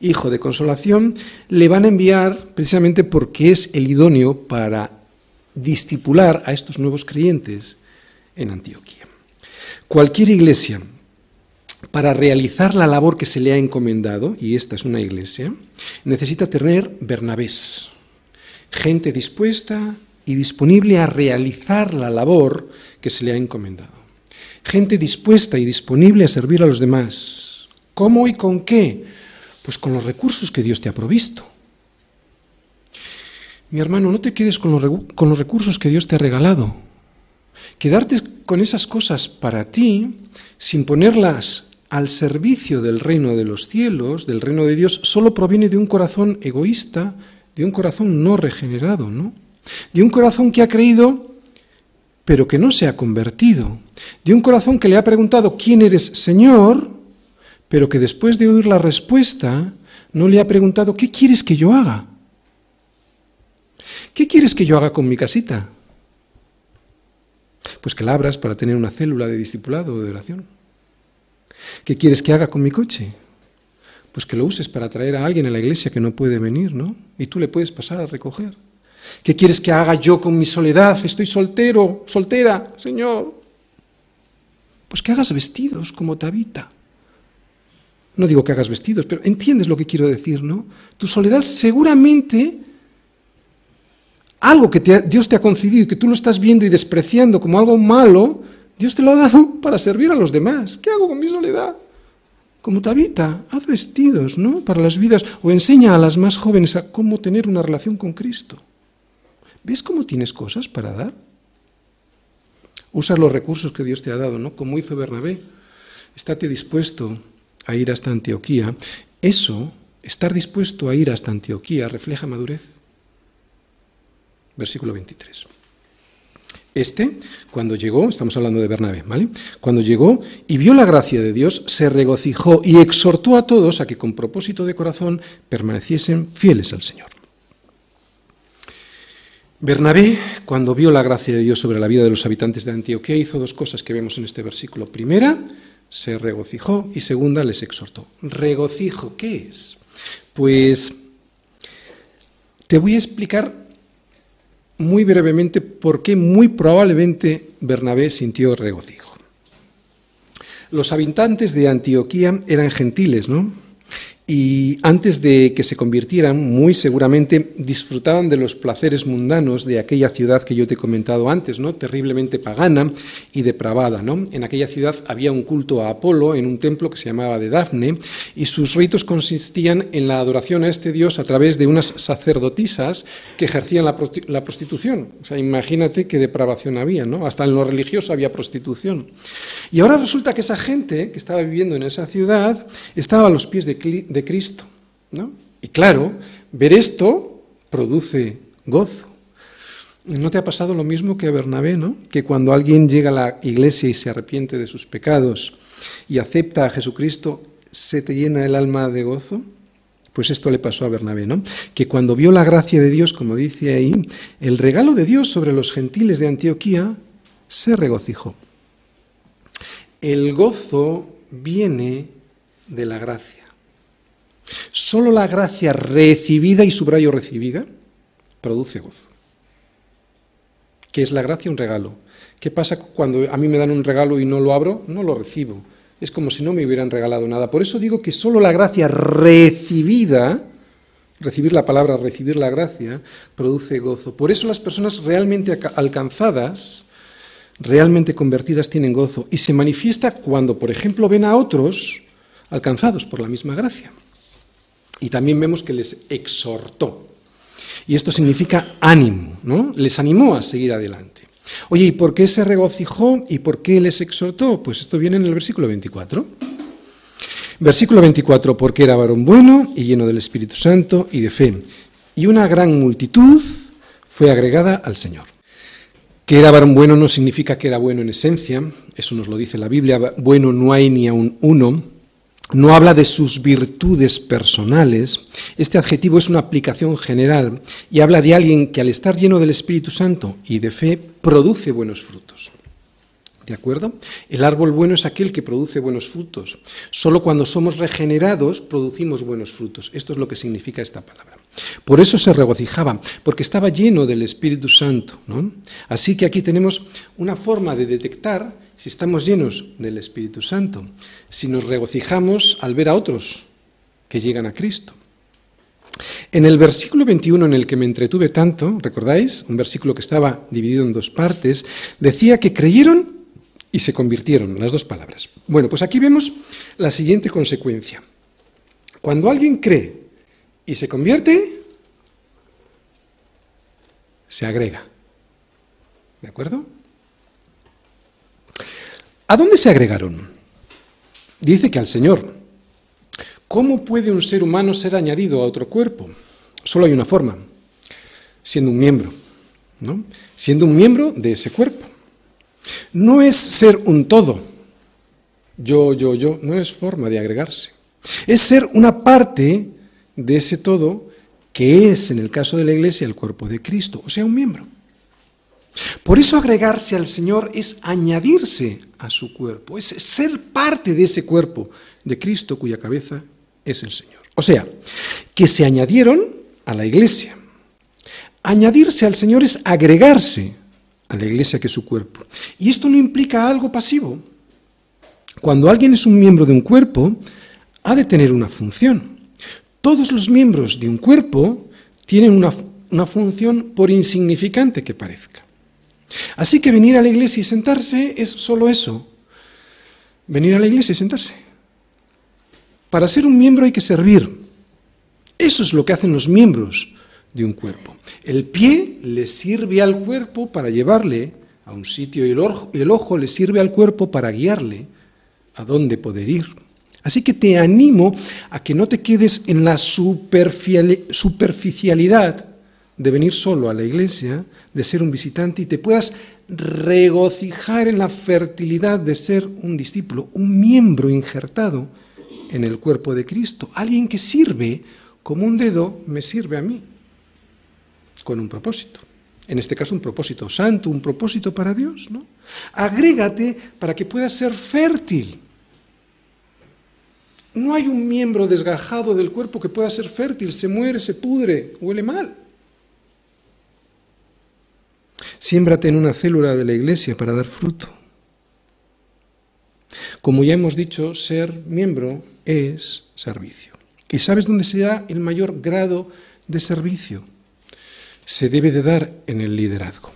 hijo de consolación, le van a enviar precisamente porque es el idóneo para discipular a estos nuevos creyentes en Antioquía. Cualquier iglesia para realizar la labor que se le ha encomendado, y esta es una iglesia, necesita tener Bernabés, gente dispuesta y disponible a realizar la labor que se le ha encomendado. Gente dispuesta y disponible a servir a los demás. ¿Cómo y con qué? Pues con los recursos que Dios te ha provisto. Mi hermano, no te quedes con los, con los recursos que Dios te ha regalado. Quedarte con esas cosas para ti, sin ponerlas al servicio del reino de los cielos, del reino de Dios, solo proviene de un corazón egoísta, de un corazón no regenerado, ¿no? De un corazón que ha creído, pero que no se ha convertido. De un corazón que le ha preguntado, ¿quién eres, Señor? Pero que después de oír la respuesta, no le ha preguntado, ¿qué quieres que yo haga? ¿Qué quieres que yo haga con mi casita? Pues que la abras para tener una célula de discipulado o de oración. ¿Qué quieres que haga con mi coche? Pues que lo uses para traer a alguien a la iglesia que no puede venir, ¿no? Y tú le puedes pasar a recoger. ¿Qué quieres que haga yo con mi soledad? Estoy soltero, soltera, Señor. Pues que hagas vestidos como Tabita. No digo que hagas vestidos, pero entiendes lo que quiero decir, ¿no? Tu soledad seguramente, algo que Dios te ha concedido y que tú lo estás viendo y despreciando como algo malo, Dios te lo ha dado para servir a los demás. ¿Qué hago con mi soledad? Como Tabita, haz vestidos, ¿no? Para las vidas, o enseña a las más jóvenes a cómo tener una relación con Cristo. ¿Ves cómo tienes cosas para dar? Usa los recursos que Dios te ha dado, ¿no? Como hizo Bernabé. Estate dispuesto a ir hasta Antioquía. Eso, estar dispuesto a ir hasta Antioquía, refleja madurez. Versículo 23. Este, cuando llegó, estamos hablando de Bernabé, ¿vale? Cuando llegó y vio la gracia de Dios, se regocijó y exhortó a todos a que con propósito de corazón permaneciesen fieles al Señor. Bernabé, cuando vio la gracia de Dios sobre la vida de los habitantes de Antioquía, hizo dos cosas que vemos en este versículo. Primera, se regocijó y segunda, les exhortó. Regocijo, ¿qué es? Pues te voy a explicar muy brevemente por qué muy probablemente Bernabé sintió regocijo. Los habitantes de Antioquía eran gentiles, ¿no? Y antes de que se convirtieran, muy seguramente disfrutaban de los placeres mundanos de aquella ciudad que yo te he comentado antes, ¿no? terriblemente pagana y depravada. ¿no? En aquella ciudad había un culto a Apolo en un templo que se llamaba de Dafne, y sus ritos consistían en la adoración a este dios a través de unas sacerdotisas que ejercían la, prostitución. O sea, imagínate qué depravación había, ¿no? hasta en lo religioso había prostitución. Y ahora resulta que esa gente que estaba viviendo en esa ciudad estaba a los pies de Cristo. ¿no? Y claro, ver esto produce gozo. ¿No te ha pasado lo mismo que a Bernabé, ¿no? Que cuando alguien llega a la iglesia y se arrepiente de sus pecados y acepta a Jesucristo, se te llena el alma de gozo. Pues esto le pasó a Bernabé, ¿no? Que cuando vio la gracia de Dios, como dice ahí, el regalo de Dios sobre los gentiles de Antioquía, se regocijó. El gozo viene de la gracia. Solo la gracia recibida, y subrayo recibida, produce gozo. ¿Qué es la gracia? Un regalo. ¿Qué pasa cuando a mí me dan un regalo y no lo abro? No lo recibo. Es como si no me hubieran regalado nada. Por eso digo que solo la gracia recibida, recibir la palabra, recibir la gracia, produce gozo. Por eso las personas realmente alcanzadas, realmente convertidas, tienen gozo. Y se manifiesta cuando, por ejemplo, ven a otros alcanzados por la misma gracia. Y también vemos que les exhortó. Y esto significa ánimo, ¿no? Les animó a seguir adelante. Oye, ¿y por qué se regocijó y por qué les exhortó? Pues esto viene en el versículo 24. Versículo 24, porque era varón bueno y lleno del Espíritu Santo y de fe, y una gran multitud fue agregada al Señor. Que era varón bueno no significa que era bueno en esencia, eso nos lo dice la Biblia, bueno no hay ni aún uno, no habla de sus virtudes personales, este adjetivo es una aplicación general y habla de alguien que al estar lleno del Espíritu Santo y de fe produce buenos frutos. ¿De acuerdo? El árbol bueno es aquel que produce buenos frutos. Solo cuando somos regenerados producimos buenos frutos. Esto es lo que significa esta palabra. Por eso se regocijaba, porque estaba lleno del Espíritu Santo. Así que aquí tenemos una forma de detectar si estamos llenos del Espíritu Santo, si nos regocijamos al ver a otros que llegan a Cristo. En el versículo 21 en el que me entretuve tanto, ¿recordáis? Un versículo que estaba dividido en dos partes, decía que creyeron y se convirtieron, las dos palabras. Bueno, pues aquí vemos la siguiente consecuencia. Cuando alguien cree y se convierte, se agrega. ¿De acuerdo? ¿A dónde se agregaron? Dice que al Señor. ¿Cómo puede un ser humano ser añadido a otro cuerpo? Solo hay una forma, siendo un miembro, ¿no? Siendo un miembro de ese cuerpo. No es ser un todo, yo, yo, yo, no es forma de agregarse. Es ser una parte de ese todo que es, en el caso de la Iglesia, el cuerpo de Cristo, o sea, un miembro. Por eso agregarse al Señor es añadirse a su cuerpo, es ser parte de ese cuerpo de Cristo cuya cabeza es el Señor. O sea, que se añadieron a la Iglesia. Añadirse al Señor es agregarse a la iglesia que es su cuerpo. Y esto no implica algo pasivo. Cuando alguien es un miembro de un cuerpo, ha de tener una función. Todos los miembros de un cuerpo tienen una, una función por insignificante que parezca. Así que venir a la iglesia y sentarse es solo eso. Venir a la iglesia y sentarse. Para ser un miembro hay que servir. Eso es lo que hacen los miembros de un cuerpo. El pie le sirve al cuerpo para llevarle a un sitio y el ojo, el ojo le sirve al cuerpo para guiarle a dónde poder ir. Así que te animo a que no te quedes en la superficialidad de venir solo a la iglesia, de ser un visitante y te puedas regocijar en la fertilidad de ser un discípulo, un miembro injertado en el cuerpo de Cristo, alguien que sirve como un dedo me sirve a mí con un propósito. En este caso, un propósito santo, un propósito para Dios, ¿no? Agrégate para que puedas ser fértil. No hay un miembro desgajado del cuerpo que pueda ser fértil, se muere, se pudre, huele mal. Siémbrate en una célula de la iglesia para dar fruto. Como ya hemos dicho, ser miembro es servicio. ¿Y sabes dónde se da el mayor grado de servicio? se debe de dar en el liderazgo.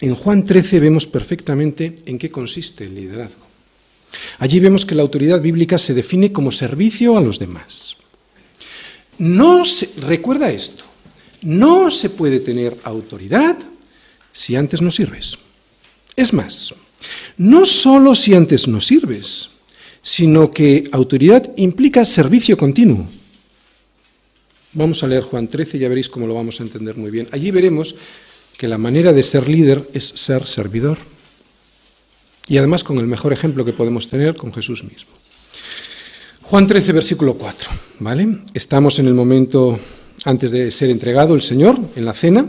En Juan 13 vemos perfectamente en qué consiste el liderazgo. Allí vemos que la autoridad bíblica se define como servicio a los demás. No se, recuerda esto, no se puede tener autoridad si antes no sirves. Es más, no solo si antes no sirves, sino que autoridad implica servicio continuo. Vamos a leer Juan 13 y ya veréis cómo lo vamos a entender muy bien. Allí veremos que la manera de ser líder es ser servidor. Y además con el mejor ejemplo que podemos tener con Jesús mismo. Juan 13, versículo 4. ¿vale? Estamos en el momento antes de ser entregado el Señor, en la cena,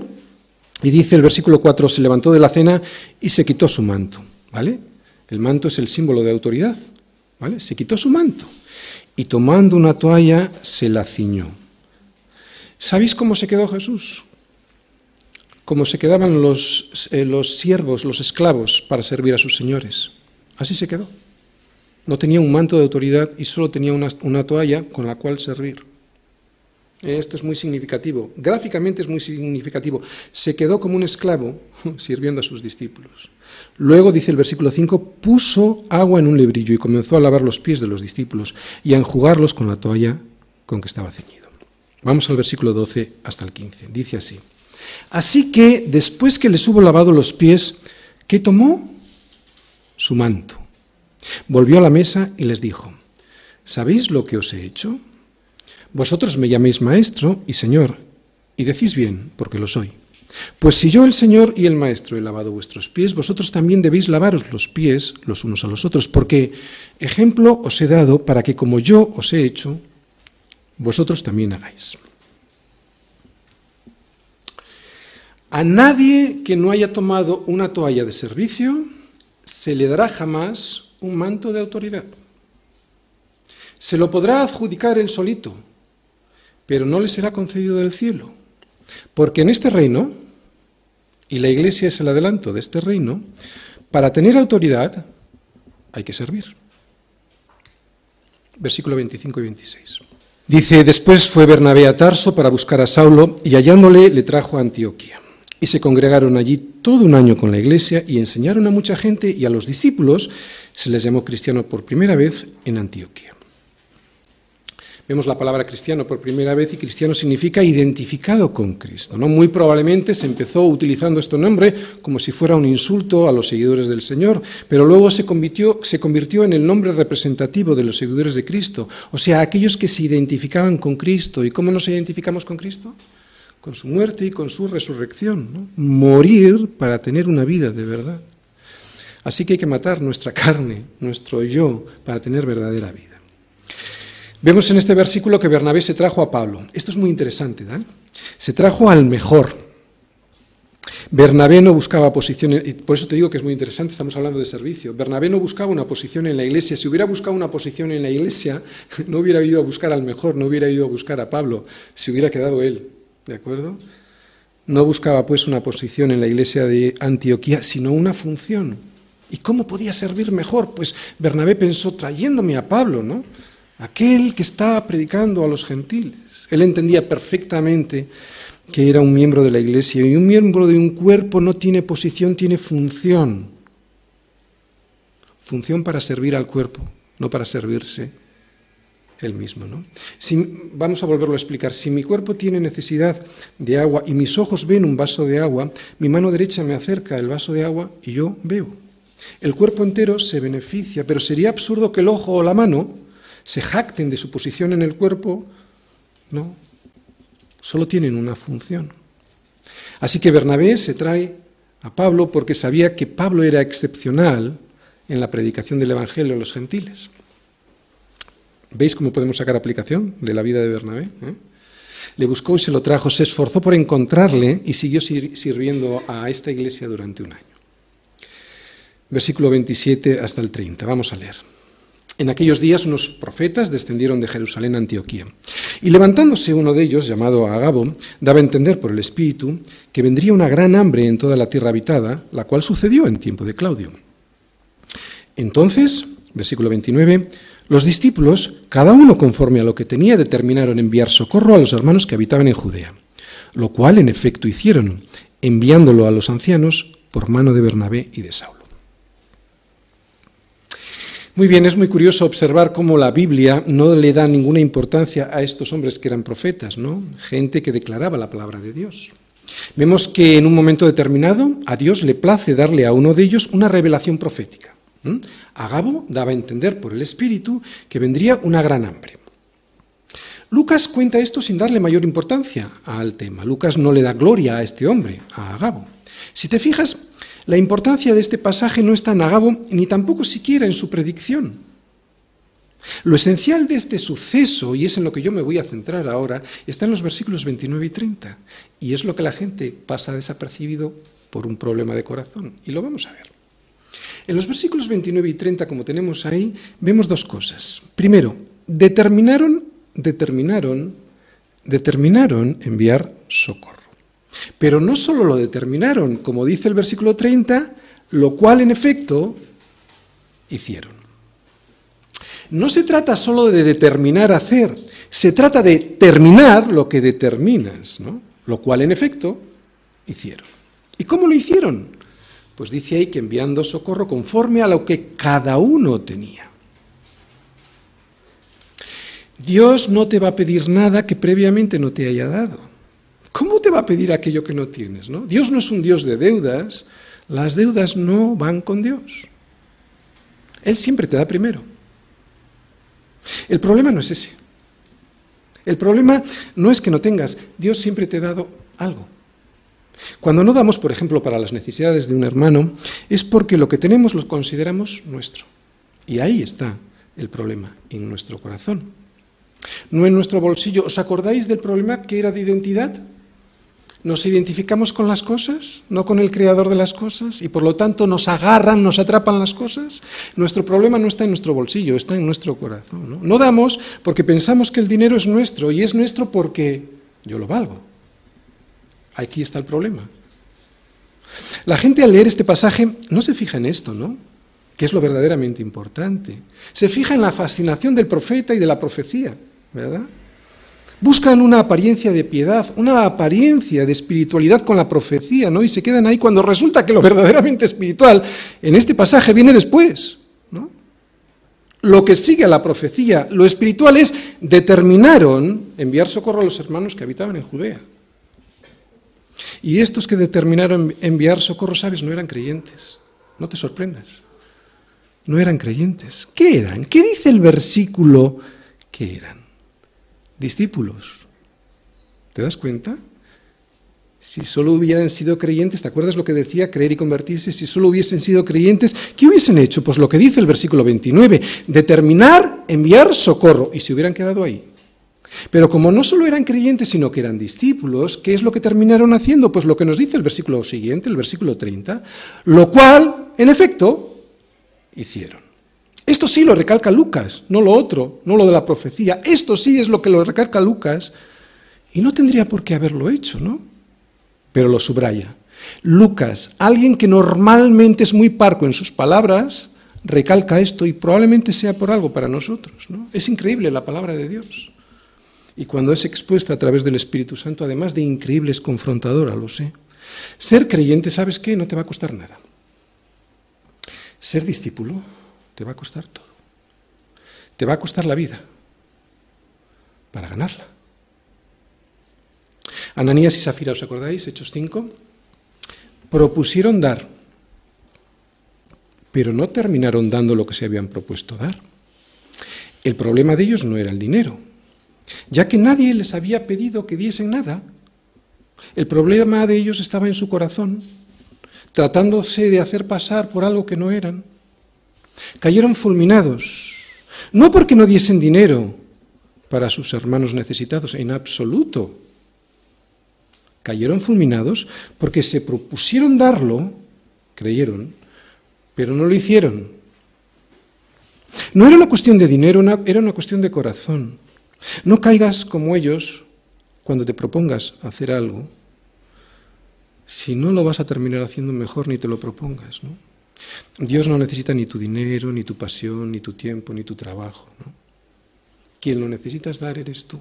y dice el versículo 4, se levantó de la cena y se quitó su manto. ¿vale? El manto es el símbolo de autoridad. ¿vale? Se quitó su manto y tomando una toalla se la ciñó. ¿Sabéis cómo se quedó Jesús? Como se quedaban los, eh, los siervos, los esclavos, para servir a sus señores. Así se quedó. No tenía un manto de autoridad y solo tenía una, una toalla con la cual servir. Esto es muy significativo. Gráficamente es muy significativo. Se quedó como un esclavo sirviendo a sus discípulos. Luego, dice el versículo 5, puso agua en un lebrillo y comenzó a lavar los pies de los discípulos y a enjugarlos con la toalla con que estaba ceñido. Vamos al versículo 12 hasta el 15. Dice así. Así que después que les hubo lavado los pies, ¿qué tomó? Su manto. Volvió a la mesa y les dijo, ¿sabéis lo que os he hecho? Vosotros me llaméis maestro y señor, y decís bien, porque lo soy. Pues si yo, el Señor y el Maestro, he lavado vuestros pies, vosotros también debéis lavaros los pies los unos a los otros, porque ejemplo os he dado para que como yo os he hecho, vosotros también hagáis. A nadie que no haya tomado una toalla de servicio se le dará jamás un manto de autoridad. Se lo podrá adjudicar él solito, pero no le será concedido del cielo. Porque en este reino, y la iglesia es el adelanto de este reino, para tener autoridad hay que servir. Versículo 25 y 26. Dice, después fue Bernabé a Tarso para buscar a Saulo y hallándole le trajo a Antioquía. Y se congregaron allí todo un año con la iglesia y enseñaron a mucha gente y a los discípulos se les llamó cristiano por primera vez en Antioquía. Vemos la palabra cristiano por primera vez y cristiano significa identificado con Cristo. ¿no? Muy probablemente se empezó utilizando este nombre como si fuera un insulto a los seguidores del Señor, pero luego se convirtió, se convirtió en el nombre representativo de los seguidores de Cristo, o sea, aquellos que se identificaban con Cristo. ¿Y cómo nos identificamos con Cristo? Con su muerte y con su resurrección. Morir para tener una vida de verdad. Así que hay que matar nuestra carne, nuestro yo, para tener verdadera vida. Vemos en este versículo que Bernabé se trajo a Pablo. Esto es muy interesante, ¿verdad? Se trajo al mejor. Bernabé no buscaba posición, por eso te digo que es muy interesante, estamos hablando de servicio. Bernabé no buscaba una posición en la iglesia. Si hubiera buscado una posición en la iglesia, no hubiera ido a buscar al mejor, no hubiera ido a buscar a Pablo, se hubiera quedado él. ¿De acuerdo? No buscaba pues una posición en la iglesia de Antioquía, sino una función. ¿Y cómo podía servir mejor? Pues Bernabé pensó trayéndome a Pablo, ¿no? Aquel que estaba predicando a los gentiles. Él entendía perfectamente que era un miembro de la iglesia y un miembro de un cuerpo no tiene posición, tiene función. Función para servir al cuerpo, no para servirse el mismo. ¿no? Si, vamos a volverlo a explicar. Si mi cuerpo tiene necesidad de agua y mis ojos ven un vaso de agua, mi mano derecha me acerca el vaso de agua y yo bebo. El cuerpo entero se beneficia, pero sería absurdo que el ojo o la mano se jacten de su posición en el cuerpo. No, solo tienen una función. Así que Bernabé se trae a Pablo porque sabía que Pablo era excepcional en la predicación del Evangelio a los gentiles. ¿Veis cómo podemos sacar aplicación de la vida de Bernabé? ¿Eh? Le buscó y se lo trajo, se esforzó por encontrarle y siguió sirviendo a esta iglesia durante un año. Versículo 27 hasta el 30. Vamos a leer. En aquellos días unos profetas descendieron de Jerusalén a Antioquía. Y levantándose uno de ellos, llamado Agabo, daba a entender por el Espíritu que vendría una gran hambre en toda la tierra habitada, la cual sucedió en tiempo de Claudio. Entonces, versículo 29, los discípulos, cada uno conforme a lo que tenía, determinaron enviar socorro a los hermanos que habitaban en Judea, lo cual en efecto hicieron, enviándolo a los ancianos por mano de Bernabé y de Saulo. Muy bien, es muy curioso observar cómo la Biblia no le da ninguna importancia a estos hombres que eran profetas, ¿no? Gente que declaraba la palabra de Dios. Vemos que en un momento determinado a Dios le place darle a uno de ellos una revelación profética. Agabo daba a entender por el Espíritu que vendría una gran hambre. Lucas cuenta esto sin darle mayor importancia al tema. Lucas no le da gloria a este hombre, a Agabo. Si te fijas, la importancia de este pasaje no está en Agabo ni tampoco siquiera en su predicción. Lo esencial de este suceso, y es en lo que yo me voy a centrar ahora, está en los versículos 29 y 30, y es lo que la gente pasa desapercibido por un problema de corazón, y lo vamos a ver. En los versículos 29 y 30, como tenemos ahí, vemos dos cosas. Primero, determinaron, determinaron, determinaron enviar socorro. Pero no solo lo determinaron, como dice el versículo 30, lo cual en efecto hicieron. No se trata solo de determinar hacer, se trata de terminar lo que determinas, ¿no? lo cual en efecto hicieron. ¿Y cómo lo hicieron? Pues dice ahí que enviando socorro conforme a lo que cada uno tenía. Dios no te va a pedir nada que previamente no te haya dado. ¿Cómo te va a pedir aquello que no tienes? ¿no? Dios no es un Dios de deudas. Las deudas no van con Dios. Él siempre te da primero. El problema no es ese. El problema no es que no tengas. Dios siempre te ha dado algo. Cuando no damos, por ejemplo, para las necesidades de un hermano, es porque lo que tenemos lo consideramos nuestro. Y ahí está el problema, en nuestro corazón. No en nuestro bolsillo. ¿Os acordáis del problema que era de identidad? Nos identificamos con las cosas, no con el creador de las cosas, y por lo tanto nos agarran, nos atrapan las cosas. Nuestro problema no está en nuestro bolsillo, está en nuestro corazón. No, no damos porque pensamos que el dinero es nuestro, y es nuestro porque yo lo valgo. Aquí está el problema. La gente al leer este pasaje no se fija en esto, ¿no? Que es lo verdaderamente importante. Se fija en la fascinación del profeta y de la profecía, ¿verdad? Buscan una apariencia de piedad, una apariencia de espiritualidad con la profecía, ¿no? Y se quedan ahí cuando resulta que lo verdaderamente espiritual en este pasaje viene después, ¿no? Lo que sigue a la profecía, lo espiritual es determinaron enviar socorro a los hermanos que habitaban en Judea. Y estos que determinaron enviar socorro, sabes, no eran creyentes. No te sorprendas. No eran creyentes. ¿Qué eran? ¿Qué dice el versículo que eran? Discípulos. ¿Te das cuenta? Si solo hubieran sido creyentes, ¿te acuerdas lo que decía creer y convertirse? Si solo hubiesen sido creyentes, ¿qué hubiesen hecho? Pues lo que dice el versículo 29, determinar enviar socorro. Y se hubieran quedado ahí. Pero como no solo eran creyentes, sino que eran discípulos, ¿qué es lo que terminaron haciendo? Pues lo que nos dice el versículo siguiente, el versículo 30, lo cual, en efecto, hicieron. Esto sí lo recalca Lucas, no lo otro, no lo de la profecía. Esto sí es lo que lo recalca Lucas y no tendría por qué haberlo hecho, ¿no? Pero lo subraya. Lucas, alguien que normalmente es muy parco en sus palabras, recalca esto y probablemente sea por algo para nosotros, ¿no? Es increíble la palabra de Dios. Y cuando es expuesta a través del Espíritu Santo, además de increíble, es confrontadora, lo sé. Ser creyente, ¿sabes qué? No te va a costar nada. Ser discípulo te va a costar todo. Te va a costar la vida para ganarla. Ananías y Safira, ¿os acordáis? Hechos 5. Propusieron dar, pero no terminaron dando lo que se habían propuesto dar. El problema de ellos no era el dinero, ya que nadie les había pedido que diesen nada. El problema de ellos estaba en su corazón, tratándose de hacer pasar por algo que no eran. Cayeron fulminados, no porque no diesen dinero para sus hermanos necesitados, en absoluto. Cayeron fulminados porque se propusieron darlo, creyeron, pero no lo hicieron. No era una cuestión de dinero, era una cuestión de corazón. No caigas como ellos cuando te propongas hacer algo, si no lo vas a terminar haciendo mejor ni te lo propongas. Dios no necesita ni tu dinero, ni tu pasión, ni tu tiempo, ni tu trabajo. Quien lo necesitas dar eres tú.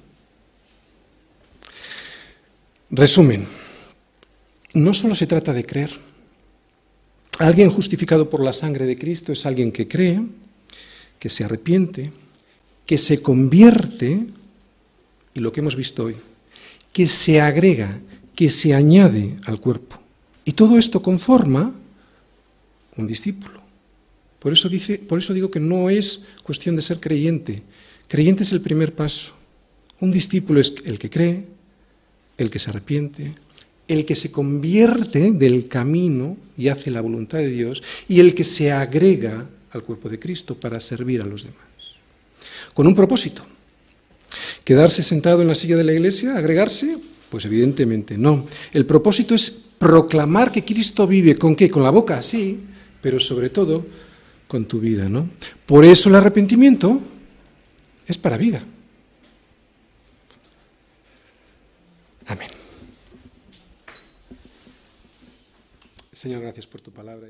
Resumen, no solo se trata de creer. Alguien justificado por la sangre de Cristo es alguien que cree, que se arrepiente, que se convierte, y lo que hemos visto hoy, que se agrega, que se añade al cuerpo. Y todo esto conforma un discípulo. Por eso, dice, por eso digo que no es cuestión de ser creyente. Creyente es el primer paso. Un discípulo es el que cree, el que se arrepiente, el que se convierte del camino y hace la voluntad de Dios, y el que se agrega al cuerpo de Cristo para servir a los demás con un propósito. ¿Quedarse sentado en la silla de la iglesia? ¿Agregarse? Pues evidentemente no. El propósito es proclamar que Cristo vive. ¿Con qué? Con la boca, sí, pero sobre todo con tu vida, ¿no? Por eso el arrepentimiento es para vida. Amén. Señor, gracias por tu palabra.